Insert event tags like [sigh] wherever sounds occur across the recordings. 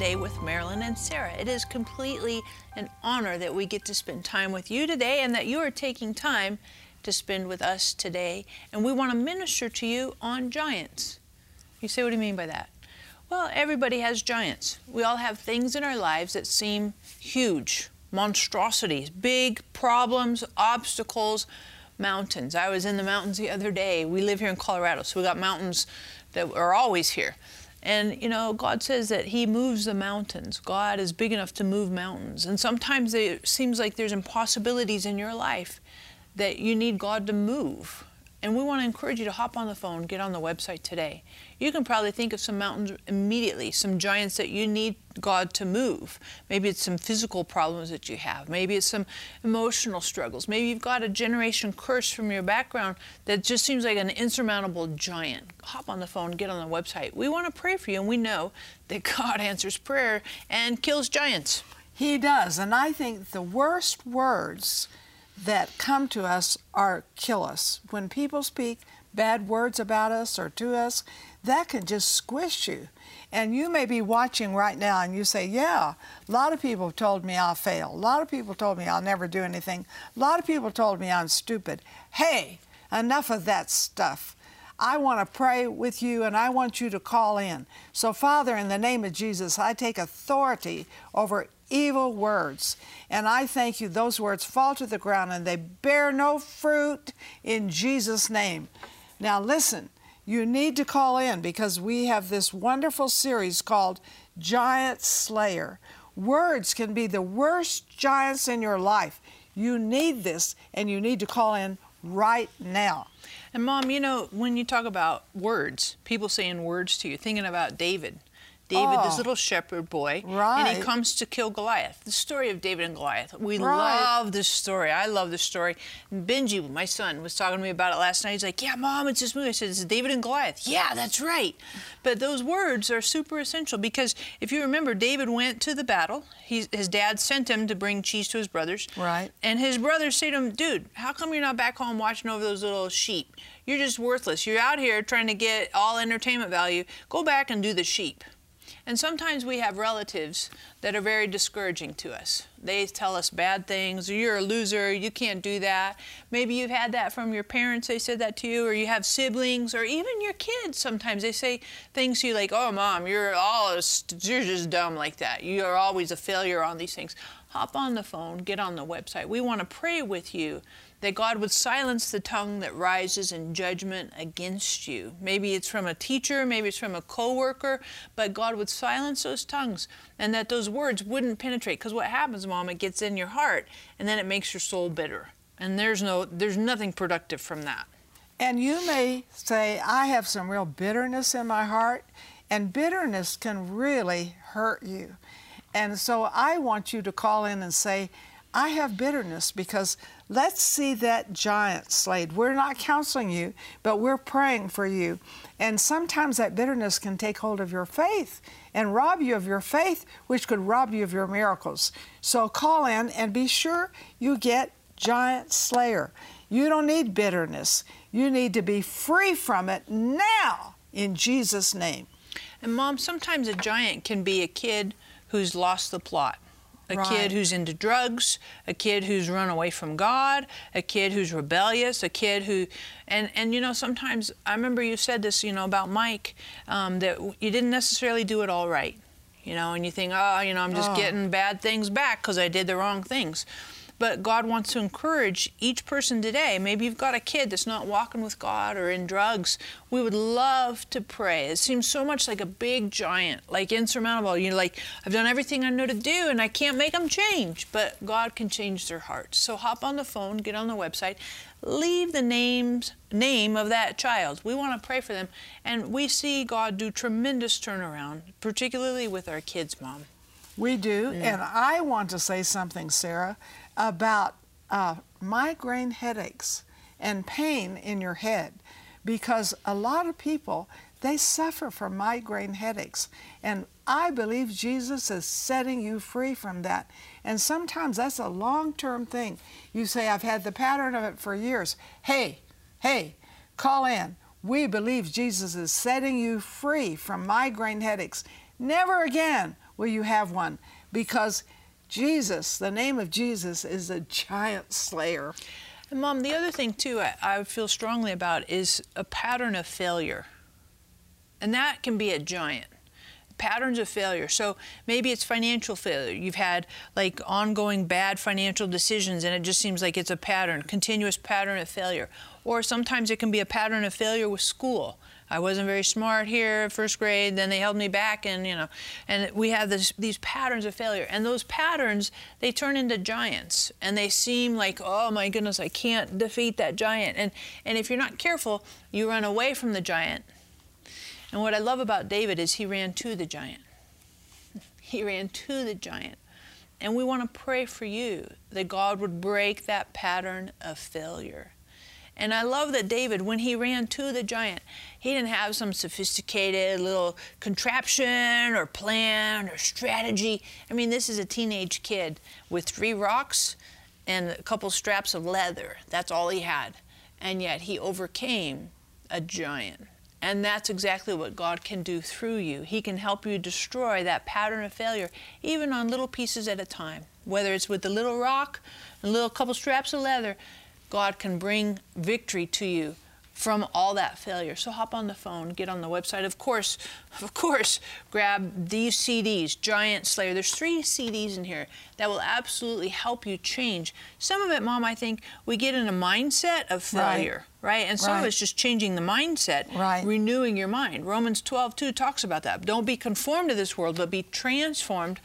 Today with Marilyn and Sarah. It is completely an honor that we get to spend time with you today and that you are taking time to spend with us today. And we want to minister to you on giants. You say, what do you mean by that? Well, everybody has giants. We all have things in our lives that seem huge, monstrosities, big problems, obstacles, mountains. I was in the mountains the other day. We live here in Colorado, so we got mountains that are always here. And you know, God says that He moves the mountains. God is big enough to move mountains. And sometimes it seems like there's impossibilities in your life that you need God to move. And we want to encourage you to hop on the phone, get on the website today. You can probably think of some mountains immediately, some giants that you need God to move. Maybe it's some physical problems that you have. Maybe it's some emotional struggles. Maybe you've got a generation curse from your background that just seems like an insurmountable giant. Hop on the phone, get on the website. We want to pray for you, and we know that [laughs] God answers prayer and kills giants. He does. And I think the worst words that come to us are kill us. When people speak bad words about us or to us, that can just squish you. And you may be watching right now and you say, Yeah, a lot of people told me I'll fail. A lot of people told me I'll never do anything. A lot of people told me I'm stupid. Hey, enough of that stuff. I want to pray with you and I want you to call in. So, Father, in the name of Jesus, I take authority over evil words. And I thank you, those words fall to the ground and they bear no fruit in Jesus' name. Now, listen, you need to call in because we have this wonderful series called Giant Slayer. Words can be the worst giants in your life. You need this and you need to call in right now. And mom, you know, when you talk about words, people saying words to you, thinking about David. David, oh, this little shepherd boy, right. and he comes to kill Goliath. The story of David and Goliath. We right. love this story. I love this story. Benji, my son, was talking to me about it last night. He's like, "Yeah, mom, it's this movie." I said, "It's David and Goliath." Yeah, that's right. But those words are super essential because if you remember, David went to the battle. He, his dad sent him to bring cheese to his brothers. Right. And his brothers say to him, "Dude, how come you're not back home watching over those little sheep? You're just worthless. You're out here trying to get all entertainment value. Go back and do the sheep." And sometimes we have relatives that are very discouraging to us. They tell us bad things, you're a loser, you can't do that. Maybe you've had that from your parents, they said that to you, or you have siblings, or even your kids sometimes. They say things to you like, oh, mom, you're, all, you're just dumb like that. You're always a failure on these things. Hop on the phone, get on the website. We want to pray with you that God would silence the tongue that rises in judgment against you. Maybe it's from a teacher, maybe it's from a coworker, but God would silence those tongues and that those words wouldn't penetrate because what happens, mom, it gets in your heart and then it makes your soul bitter. And there's no there's nothing productive from that. And you may say I have some real bitterness in my heart and bitterness can really hurt you. And so I want you to call in and say I have bitterness because let's see that giant slayed. We're not counseling you, but we're praying for you. And sometimes that bitterness can take hold of your faith and rob you of your faith, which could rob you of your miracles. So call in and be sure you get Giant Slayer. You don't need bitterness. You need to be free from it now in Jesus' name. And, Mom, sometimes a giant can be a kid who's lost the plot a right. kid who's into drugs, a kid who's run away from God, a kid who's rebellious, a kid who, and and you know sometimes I remember you said this you know about Mike um, that you didn't necessarily do it all right, you know, and you think oh you know I'm just oh. getting bad things back because I did the wrong things. But God wants to encourage each person today. Maybe you've got a kid that's not walking with God or in drugs. We would love to pray. It seems so much like a big giant, like insurmountable. You're like, I've done everything I know to do and I can't make them change. But God can change their hearts. So hop on the phone, get on the website, leave the names name of that child. We want to pray for them. And we see God do tremendous turnaround, particularly with our kids, Mom. We do. Yeah. And I want to say something, Sarah about uh, migraine headaches and pain in your head because a lot of people they suffer from migraine headaches. And i believe jesus is setting you free from that. And sometimes that's a long-term thing. You say i've had the pattern of it for years. Hey hey call in. We believe jesus is setting you free from migraine headaches. Never again will you have one because Jesus, the name of Jesus, is a giant slayer. And Mom, the other thing too I, I feel strongly about is a pattern of failure. And that can be a giant patterns of failure. So maybe it's financial failure. You've had like ongoing bad financial decisions and it just seems like it's a pattern, continuous pattern of failure. Or sometimes it can be a pattern of failure with school. I wasn't very smart here first grade, then they held me back and you know, and we have this, these patterns of failure. And those patterns, they turn into giants and they seem like, oh my goodness, I can't defeat that giant. And and if you're not careful, you run away from the giant and what I love about David is he ran to the giant. [laughs] He ran to the giant. And we want to pray for you that God would break that pattern of failure. And I love that David, when he ran to the giant, he didn't have some sophisticated little contraption or plan or strategy. I mean, this is a teenage kid with three rocks and a couple straps of leather. That's all he had. And yet he overcame a giant. And that's exactly what God can do through you. He can help you destroy that pattern of failure, even on little pieces at a time. Whether it's with a little rock, a little couple straps of leather, God can bring victory to you from all that failure. So hop on the phone, get on the website. Of course, [laughs] of course, grab these CDs, Giant Slayer. There's three CDs in here that will absolutely help you change. Some of it, Mom, I think we get in a mindset of failure. Right. right? And some right. of it's just changing the mindset, right. renewing your mind. Romans 12, 2 talks about that. Don't be conformed to this world, but be transformed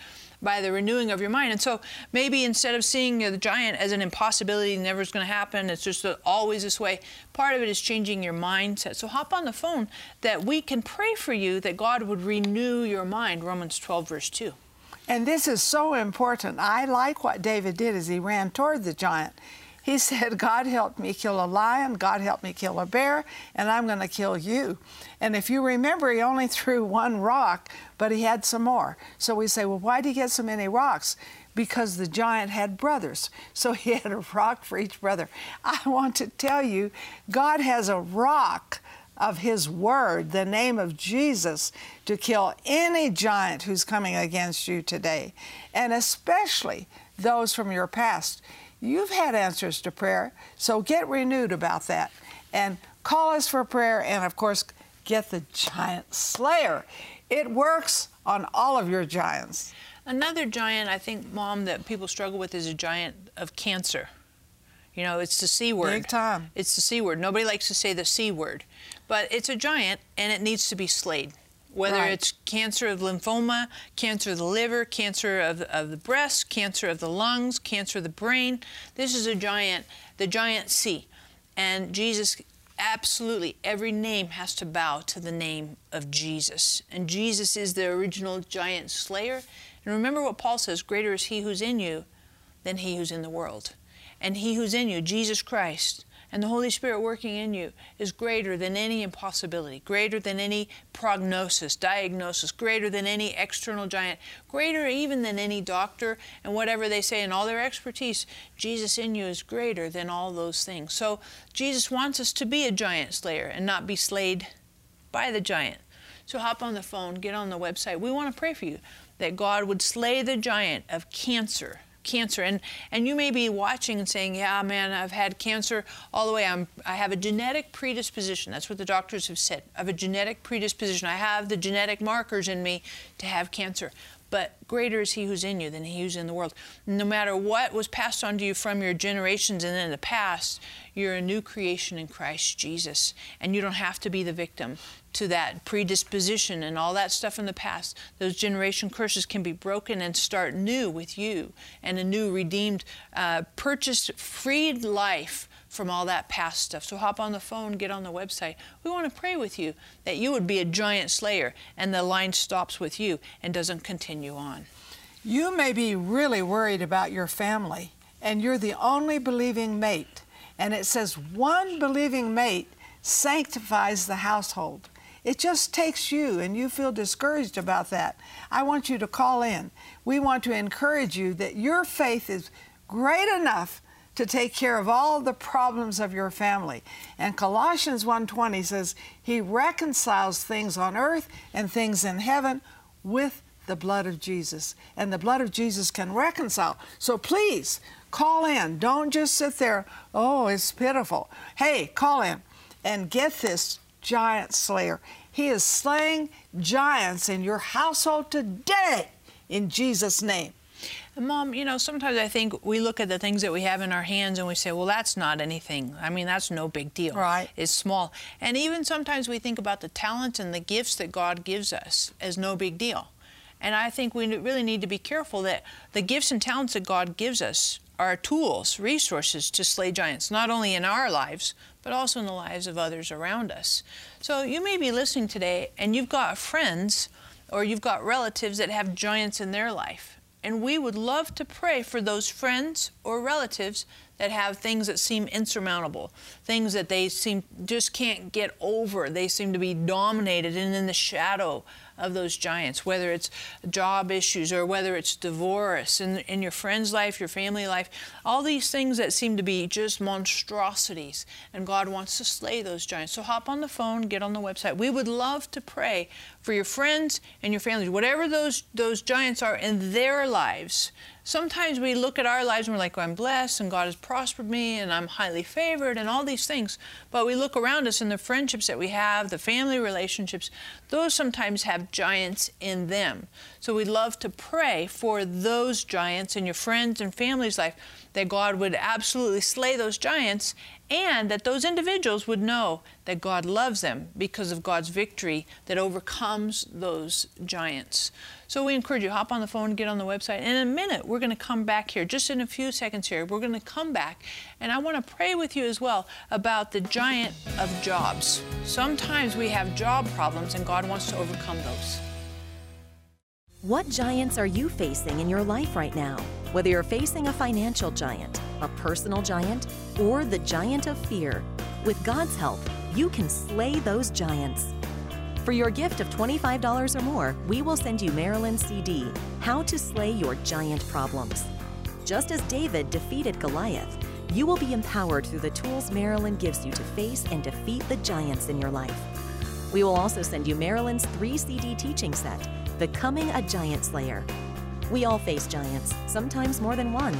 by the renewing of your mind. And so maybe instead of seeing the giant as an impossibility, never is going to happen, it's just always this way, part of it is changing your mindset. So hop on the phone that we can pray for you that God would renew your mind, Romans 12, verse 2. And this is so important. I like what David did as he ran toward the giant. He said, God helped me kill a lion, God helped me kill a bear, and I'm going to kill you. And if you remember, he only [laughs] threw one rock, but he had some more. So we say, well, why did he get so many rocks? Because the giant had brothers. So [laughs] he had a rock for each brother. I want to tell you, God has a rock of His Word, the name of Jesus, to kill any giant who's coming against you today, and especially those from your past. You've had answers to prayer, so get renewed about that. And call us for prayer, and of course, get the giant slayer. It works on all of your giants. Another giant, I think, Mom, that people struggle with is a giant of cancer. You know, it's the C word. Big time. It's the C word. Nobody likes to say the C word. But it's a giant, and it needs to be slayed whether right. it's cancer of lymphoma, cancer of the liver, cancer of, of the breast, cancer of the lungs, cancer of the brain. This is a giant, the giant C. And Jesus, absolutely, every name has to bow to the name of Jesus. And Jesus is the original giant slayer. And remember what Paul says greater is he who's in you than he who's in the world. And he who's in you, Jesus Christ, and the Holy Spirit working in you is greater than any impossibility, greater than any prognosis, diagnosis, greater than any external giant, greater even than any doctor and whatever they say and all their expertise. Jesus in you is greater than all those things. So Jesus wants us to be a giant slayer and not be slayed by the giant. So hop on the phone, get on the website. We want to pray for you that God would slay the giant of cancer cancer. And and you may be watching and saying yeah man i've had cancer all the way. I'm i have a genetic predisposition. That's what the doctors have said. I have a genetic predisposition. I have the genetic markers in me to have cancer but greater is he who's in you than he who's in the world. No matter what was passed on to you from your generations and in the past, you're a new creation in Christ Jesus. And you don't have to be the victim to that predisposition and all that stuff in the past. Those generation curses can be broken and start new with you and a new redeemed, uh, purchased, freed life from all that past stuff. So hop on the phone, get on the website. We want to pray with you that you would be a giant slayer and the line stops with you and doesn't continue on. You may be really worried about your family and you're the only believing mate. And it says one believing mate sanctifies the household. It just takes you and you feel discouraged about that. I want you to call in. We want to encourage you that your faith is great enough to take care of all the problems of your family. And Colossians 1:20 says, "He reconciles things on earth and things in heaven with the blood of Jesus. And the blood of Jesus can reconcile. So please call in. Don't just sit there, oh, it's pitiful. Hey, call in and get this giant slayer. He is slaying giants in your household today in Jesus' name. And Mom, you know, sometimes I think we look at the things that we have in our hands and we say, well, that's not anything. I mean, that's no big deal. Right. It's small. And even sometimes we think about the talents and the gifts that God gives us as no big deal. And I think we really need to be careful that the gifts and talents that God gives us are tools, resources to slay giants, not only in our lives, but also in the lives of others around us. So you may be listening today and you've got friends or you've got relatives that have giants in their life. And we would love to pray for those friends or relatives that have things that seem insurmountable, things that they seem just can't get over. They seem to be dominated and in the shadow of those giants, whether it's job issues or whether it's divorce in, in your friend's life, your family life, all these things that seem to be just monstrosities. And God wants to slay those giants. So hop on the phone, get on the website. We would love to pray for your friends and your families, whatever those, those giants are in their lives sometimes we look at our lives and we're like, well, I'm blessed and God has prospered me and I'm highly favored and all these things. But we look around us and the friendships that we have, the family relationships, those sometimes have giants in them. So we love to pray for those giants in your friends and family's life that God would absolutely slay those giants and that those individuals would know that God loves them because of God's victory that overcomes those giants. So we encourage you, hop on the phone, get on the website. And in a minute, we're going to come back here, just in a few seconds here, we're going to come back and I want to pray with you as well about the giant of jobs. Sometimes we have job problems and God wants to overcome those. What giants are you facing in your life right now? Whether you're facing a financial giant, a personal giant, or the giant of fear, with God's help, you can slay those giants. For your gift of $25 or more, we will send you Marilyn's CD, How to Slay Your Giant Problems. Just as David defeated Goliath, you will be empowered through the tools Marilyn gives you to face and defeat the giants in your life. We will also send you Marilyn's three CD teaching set, Becoming a Giant Slayer. We all face giants, sometimes more than one.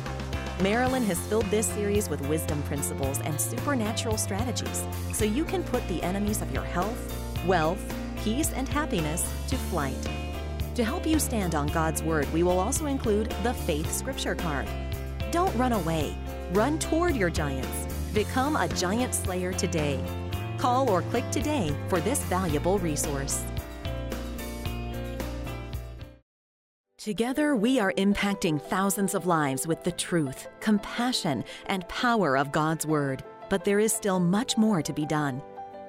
Marilyn has filled this series with wisdom principles and supernatural strategies so you can put the enemies of your health, wealth, peace and happiness to flight. To help you stand on God's Word, we will also include the Faith Scripture card. Don't run away, run toward your giants. Become a giant slayer today. Call or click today for this valuable resource. Together, we are impacting thousands of lives with the truth, compassion, and power of God's Word. But there is still much more to be done.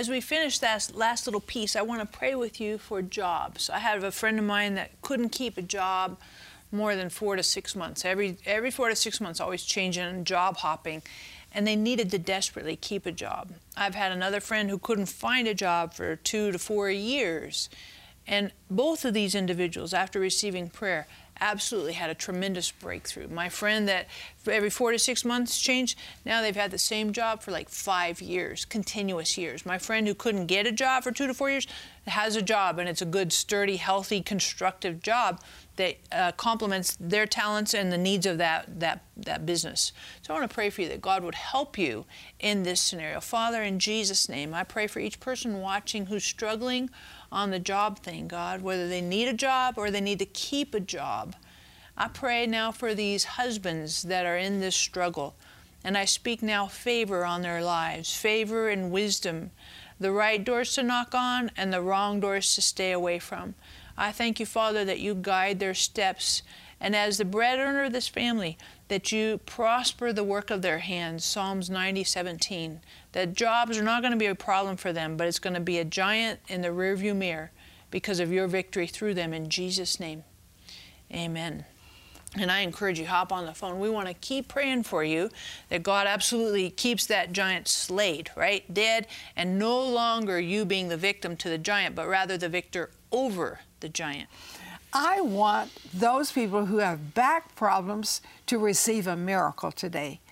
As we finish that last little piece, I want to pray with you for jobs. I have a friend of mine that couldn't keep a job more than four to six months. Every every four to six months, always changing, job hopping, and they needed to desperately keep a job. I've had another friend who couldn't find a job for two to four years, and both of these individuals, after receiving prayer, absolutely had a tremendous breakthrough. My friend that every four to six months changed, now they've had the same job for like five years, continuous years. My friend who couldn't get a job for two to four years has a job, and it's a good, sturdy, healthy, constructive job that uh, complements their talents and the needs of that, that, that business. So I want to pray for you that God would help you in this scenario. Father, in Jesus' name, I pray for each person watching who's struggling on the job thing, God, whether they need a job or they need to keep a job. I pray now for these husbands that are in this struggle, And I speak now favor on their lives, favor and wisdom, the right doors to knock on and the wrong doors to stay away from. I thank you, Father, that you guide their steps. And as the bread earner of this family, that you prosper the work of their hands, Psalms 90, 17. That jobs are not going to be a problem for them, but it's going to be a giant in the rearview mirror because of your victory through them in Jesus' name. Amen. And I encourage you, hop on the phone. We want to keep praying for you that God absolutely keeps that giant slayed, right? Dead, and no longer you being the victim to the giant, but rather the victor over the giant. I want those people who have back problems to receive a miracle today. [laughs]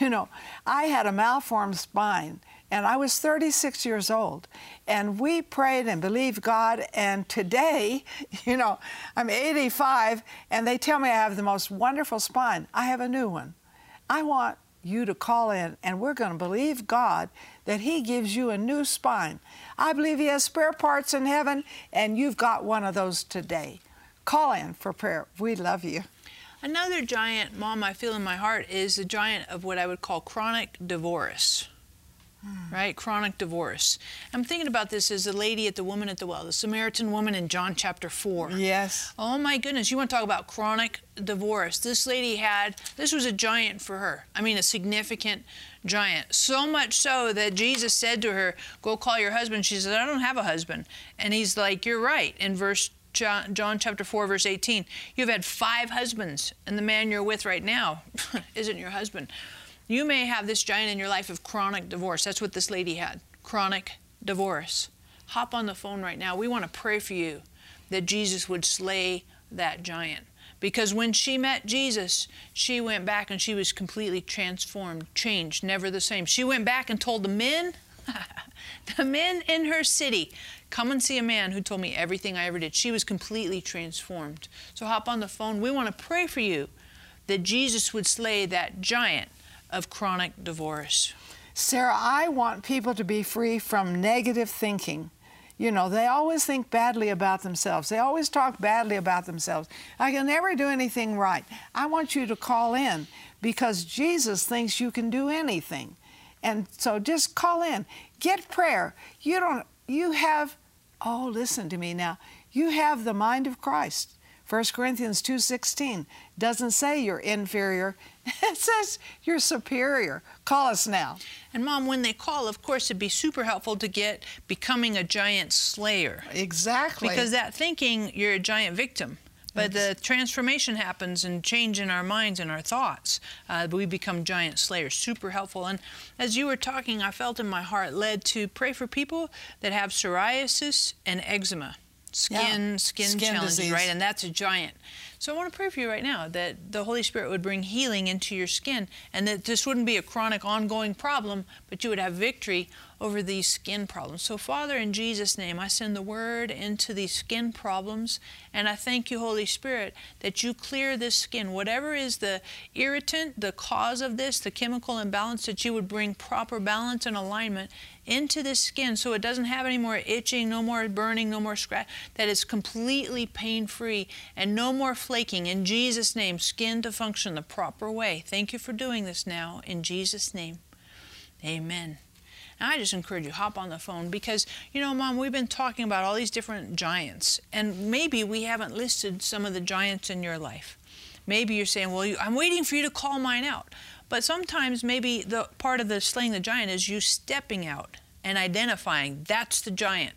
You know, I had a malformed spine and I was 36 years old. And we prayed and believed God. And today, [laughs] you know, I'm 85 and they tell me I have the most wonderful spine. I have a new one. I want you to call in and we're going to believe God that He gives you a new spine. I believe He has spare parts in heaven and you've got one of those today. Call in for prayer. We love you. Another giant, Mom, I feel in my heart is the giant of what I would call chronic divorce. Hmm. Right? Chronic divorce. I'm thinking about this as the lady at the woman at the well, the Samaritan woman in John chapter 4. Yes. Oh my goodness, you want to talk about chronic divorce. This lady had, this was a giant for her. I mean, a significant giant. So much so that Jesus said to her, Go call your husband. She said, I don't have a husband. And he's like, You're right. In verse John, John chapter 4, verse 18. You've had five husbands, and the man you're with right now [laughs] isn't your husband. You may have this giant in your life of chronic divorce. That's what this lady had chronic divorce. Hop on the phone right now. We want to pray for you that Jesus would slay that giant. Because when she met Jesus, she went back and she was completely transformed, changed, never the same. She went back and told the men, [laughs] the men in her city, Come and see a man who told me everything I ever did. She was completely transformed. So hop on the phone. We want to pray for you that Jesus would slay that giant of chronic divorce. Sarah, I want people to be free from negative thinking. You know, they always think badly about themselves. They always talk badly about themselves. I can never do anything right. I want you to call in because Jesus thinks you can do anything. And so just call in. Get prayer. You don't you have, oh, listen to me now, you have the mind of Christ. 1 Corinthians 2.16 doesn't say you're inferior. [laughs] It says you're superior. Call us now. And Mom, when they call, of course, it'd be super helpful to get becoming a giant slayer. Exactly. Because that thinking you're a giant victim. But the transformation happens and change in our minds and our thoughts. Uh, we become giant slayers. Super helpful. And as you were talking, I felt in my heart led to pray for people that have psoriasis and eczema, skin yeah. skin, skin challenges, disease. right? And that's a giant. So I want to pray for you right now that the Holy Spirit would bring healing into your skin and that this wouldn't be a chronic ongoing problem, but you would have victory over these skin problems. So, Father, in Jesus' name, I send the word into these skin problems, and I thank you, Holy Spirit, that you clear this skin. Whatever is the irritant, the cause of this, the chemical imbalance, that you would bring proper balance and alignment into this skin so it doesn't have any more itching, no more burning, no more scratch, that it's completely pain free and no more flaking. In Jesus' name, skin to function the proper way. Thank you for doing this now. In Jesus' name, amen. And I just encourage you, hop on the phone because, you know, Mom, we've been talking about all these different giants, and maybe we haven't listed some of the giants in your life. Maybe you're saying, well, you, I'm waiting for you to call mine out. But sometimes maybe the part of the slaying the giant is you stepping out and identifying that's the giant.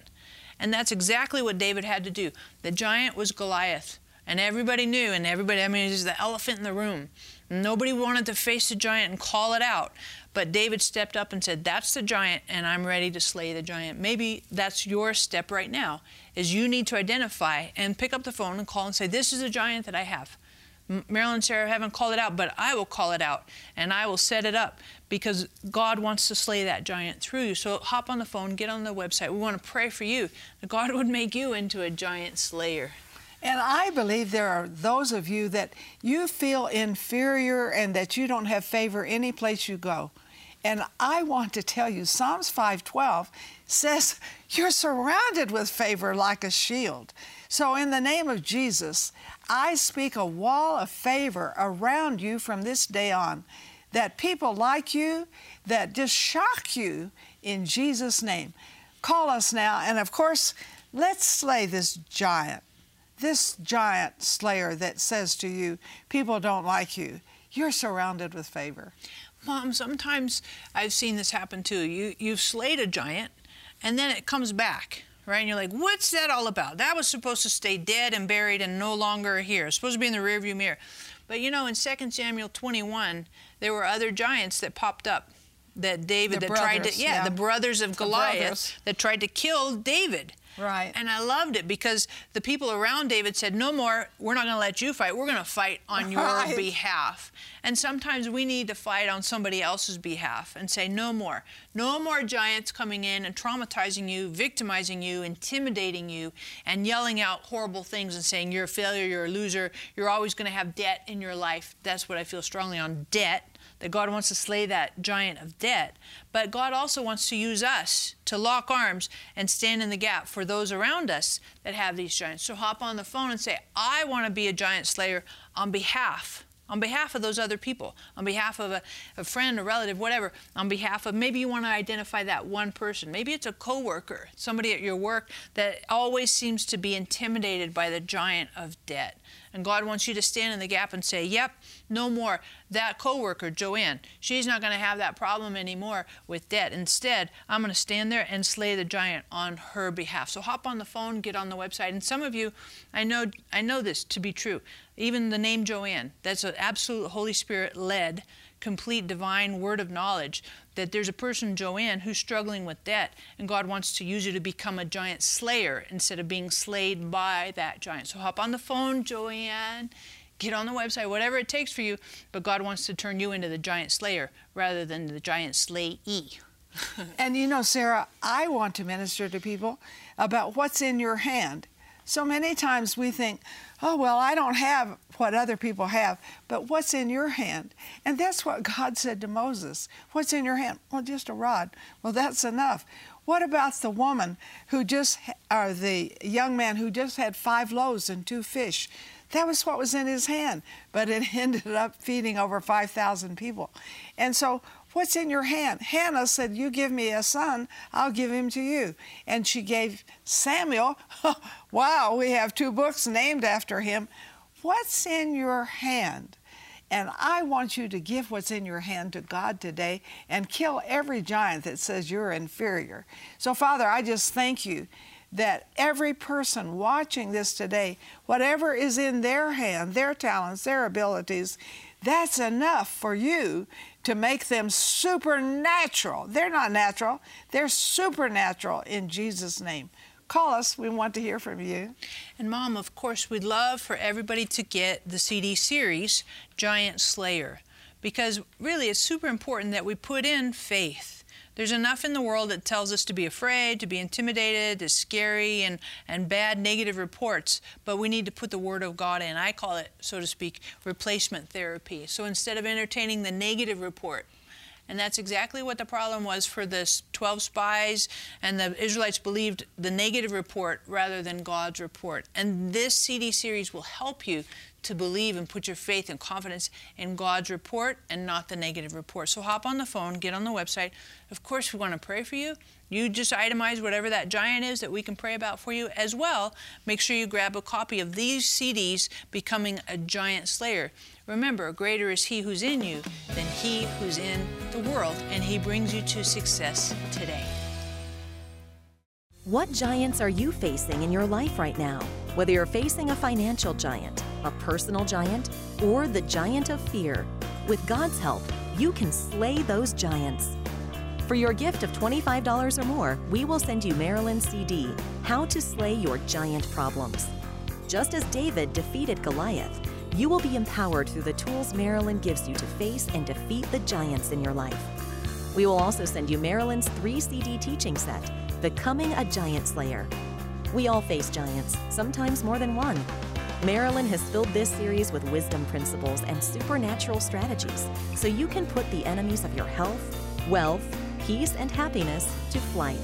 And that's exactly what David had to do. The giant was Goliath. And everybody knew, and everybody, I mean, it was the elephant in the room. Nobody wanted to face the giant and call it out. But David stepped up and said, That's the giant, and I'm ready to slay the giant. Maybe that's your step right now, is you need to identify and pick up the phone and call and say, This is a giant that I have. Marilyn and Sarah haven't called it out, but I will call it out and I will set it up because God wants to slay that giant through you. So hop on the phone, get on the website. We want to pray for you God would make you into a giant slayer. And I believe there are those of you that you feel inferior and that you don't have favor any place you go. And I want to tell you, Psalms 5:12 says you're surrounded with favor like a shield. So in the name of Jesus, I speak a wall of favor around you from this day on. that people like you, that just shock you in Jesus' name. Call us now, and of course, let's slay this giant, this giant slayer that says to you, people don't like you. You're surrounded with favor. Mom, sometimes I've seen this happen too. You you've slayed a giant, and then it comes back, right? And you're like, what's that all about? That was supposed to stay dead and buried and no longer here. It's supposed to be in the rearview mirror. But you know, in 2 Samuel 21, there were other giants that popped up that David The that tried brothers, to yeah, yeah. the brothers of The Goliath brothers. that tried to kill David. Right. And I loved it because the people around David said, "No more. We're not going to let you fight. We're going to fight on your [laughs] behalf." And sometimes we need to fight on somebody else's behalf and say, "No more. No more giants coming in and traumatizing you, victimizing you, intimidating you, and yelling out horrible things and saying you're a failure, you're a loser, you're always going to have debt in your life." That's what I feel strongly on debt that God wants to slay that giant of debt. But God also wants to use us to lock arms and stand in the gap for those around us that have these giants. So hop on the phone and say, I want to be a giant slayer on behalf. On behalf of those other people, on behalf of a, a friend, a relative, whatever, on behalf of maybe you want to identify that one person. Maybe it's a coworker, somebody at your work that always seems to be intimidated by the giant of debt. And God wants you to stand in the gap and say, Yep, no more. That coworker, Joanne, she's not going to have that problem anymore with debt. Instead, I'm going to stand there and slay the giant on her behalf. So hop on the phone, get on the website. And some of you, I know, I know this to be true. Even the name Joanne, that's an absolute Holy Spirit led, complete divine word of knowledge that there's a person, Joanne, who's struggling with debt, and God wants to use you to become a giant slayer instead of being slayed by that giant. So hop on the phone, Joanne, get on the website, whatever it takes for you, but God wants to turn you into the giant slayer rather than the giant slayee. [laughs] And you know, Sarah, I want to minister to people about what's in your hand. So many times we think, oh, well, I don't have what other people have, but what's in your hand? And that's what God said to Moses. What's in your hand? Well, just a rod. Well, that's enough. What about the woman who just, or the young man who just had five loaves and two fish? That was what was in his hand, but it [laughs] ended up feeding over 5,000 people. And so, what's in your hand? Hannah said, You give me a son, I'll give him to you. And she gave Samuel, [laughs] wow, we have two books named after him. What's in your hand? And I want you to give what's in your hand to God today and kill every giant that says you're inferior. So, Father, I just thank you that every person watching this today, whatever is in their hand, their talents, their abilities, that's enough for you to make them supernatural. They're not natural, they're supernatural in Jesus' name. Call us, we want to hear from you. And Mom, of course, we'd love for everybody to get the CD series, Giant Slayer, because really it's super important that we put in faith. There's enough in the world that tells us to be afraid, to be intimidated, to scary and, and bad negative reports, but we need to put the Word of God in. I call it, so to speak, replacement therapy. So instead of entertaining the negative report, and that's exactly what the problem was for the s- 12 spies, and the Israelites believed the negative report rather than God's report. And this CD series will help you to believe and put your faith and confidence in God's report and not the negative report. So hop on the phone, get on the website. Of course, we want to pray for you. You just itemize whatever that giant is that we can pray about for you as well. Make sure you grab a copy of these CDs, Becoming a Giant Slayer. Remember, greater is He who's in you than He who's in the world, and He brings you to success today. What giants are you facing in your life right now? Whether you're facing a financial giant, a personal giant, or the giant of fear, with God's help, you can slay those giants. For your gift of $25 or more, we will send you Marilyn's CD, How to Slay Your Giant Problems. Just as David defeated Goliath, you will be empowered through the tools Marilyn gives you to face and defeat the giants in your life. We will also send you Marilyn's three CD teaching set, Becoming a Giant Slayer. We all face giants, sometimes more than one. Marilyn has filled this series with wisdom principles and supernatural strategies so you can put the enemies of your health, wealth, peace, and happiness to flight.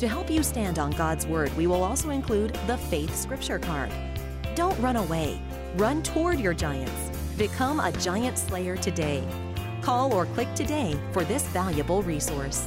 To help you stand on God's Word, we will also include the Faith Scripture card. Don't run away, run toward your giants. Become a giant slayer today. Call or click today for this valuable resource.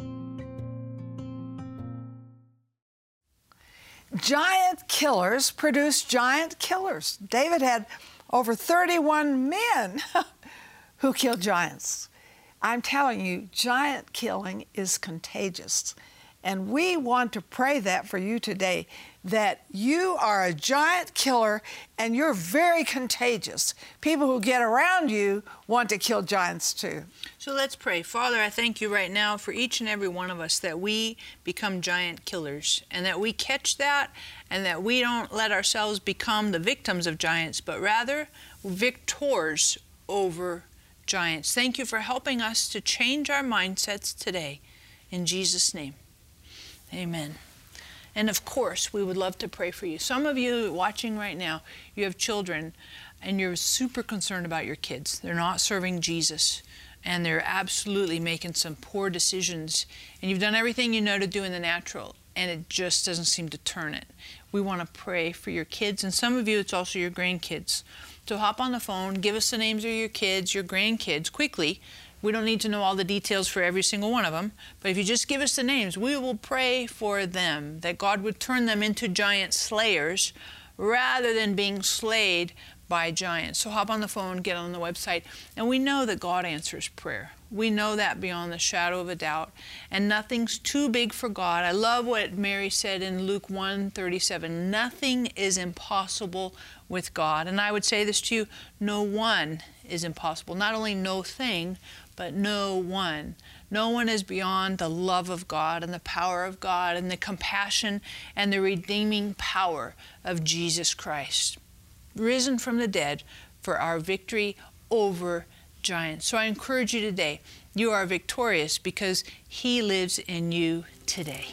Giant killers produce giant killers. David had over 31 men [laughs] who killed giants. I'm telling you, giant killing is contagious. And we want to pray that for you today that you are a giant killer and you're very contagious. People who get around you want to kill giants too. So let's pray. Father, I thank you right now for each and every one of us that we become giant killers and that we catch that and that we don't let ourselves become the victims of giants, but rather victors over giants. Thank you for helping us to change our mindsets today. In Jesus' name, amen. And of course, we would love to pray for you. Some of you watching right now, you have children and you're super concerned about your kids. They're not serving Jesus and they're absolutely making some poor decisions. And you've done everything you know to do in the natural and it just doesn't seem to turn it. We want to pray for your kids, and some of you, it's also your grandkids. So hop on the phone, give us the names of your kids, your grandkids quickly. We don't need to know all the details for every single one of them, but if you just give us the names, we will pray for them that God would turn them into giant slayers rather than being slayed by giants. So hop on the phone, get on the website, and we know that God answers prayer. We know that beyond the shadow of a doubt, and nothing's too big for God. I love what Mary said in Luke 1:37. Nothing is impossible with God. And I would say this to you, no one is impossible. Not only no thing, but no one. No one is beyond the love of God and the power of God and the compassion and the redeeming power of Jesus Christ risen from the dead for our victory over giants. So I encourage you today, you are victorious because He lives in you today.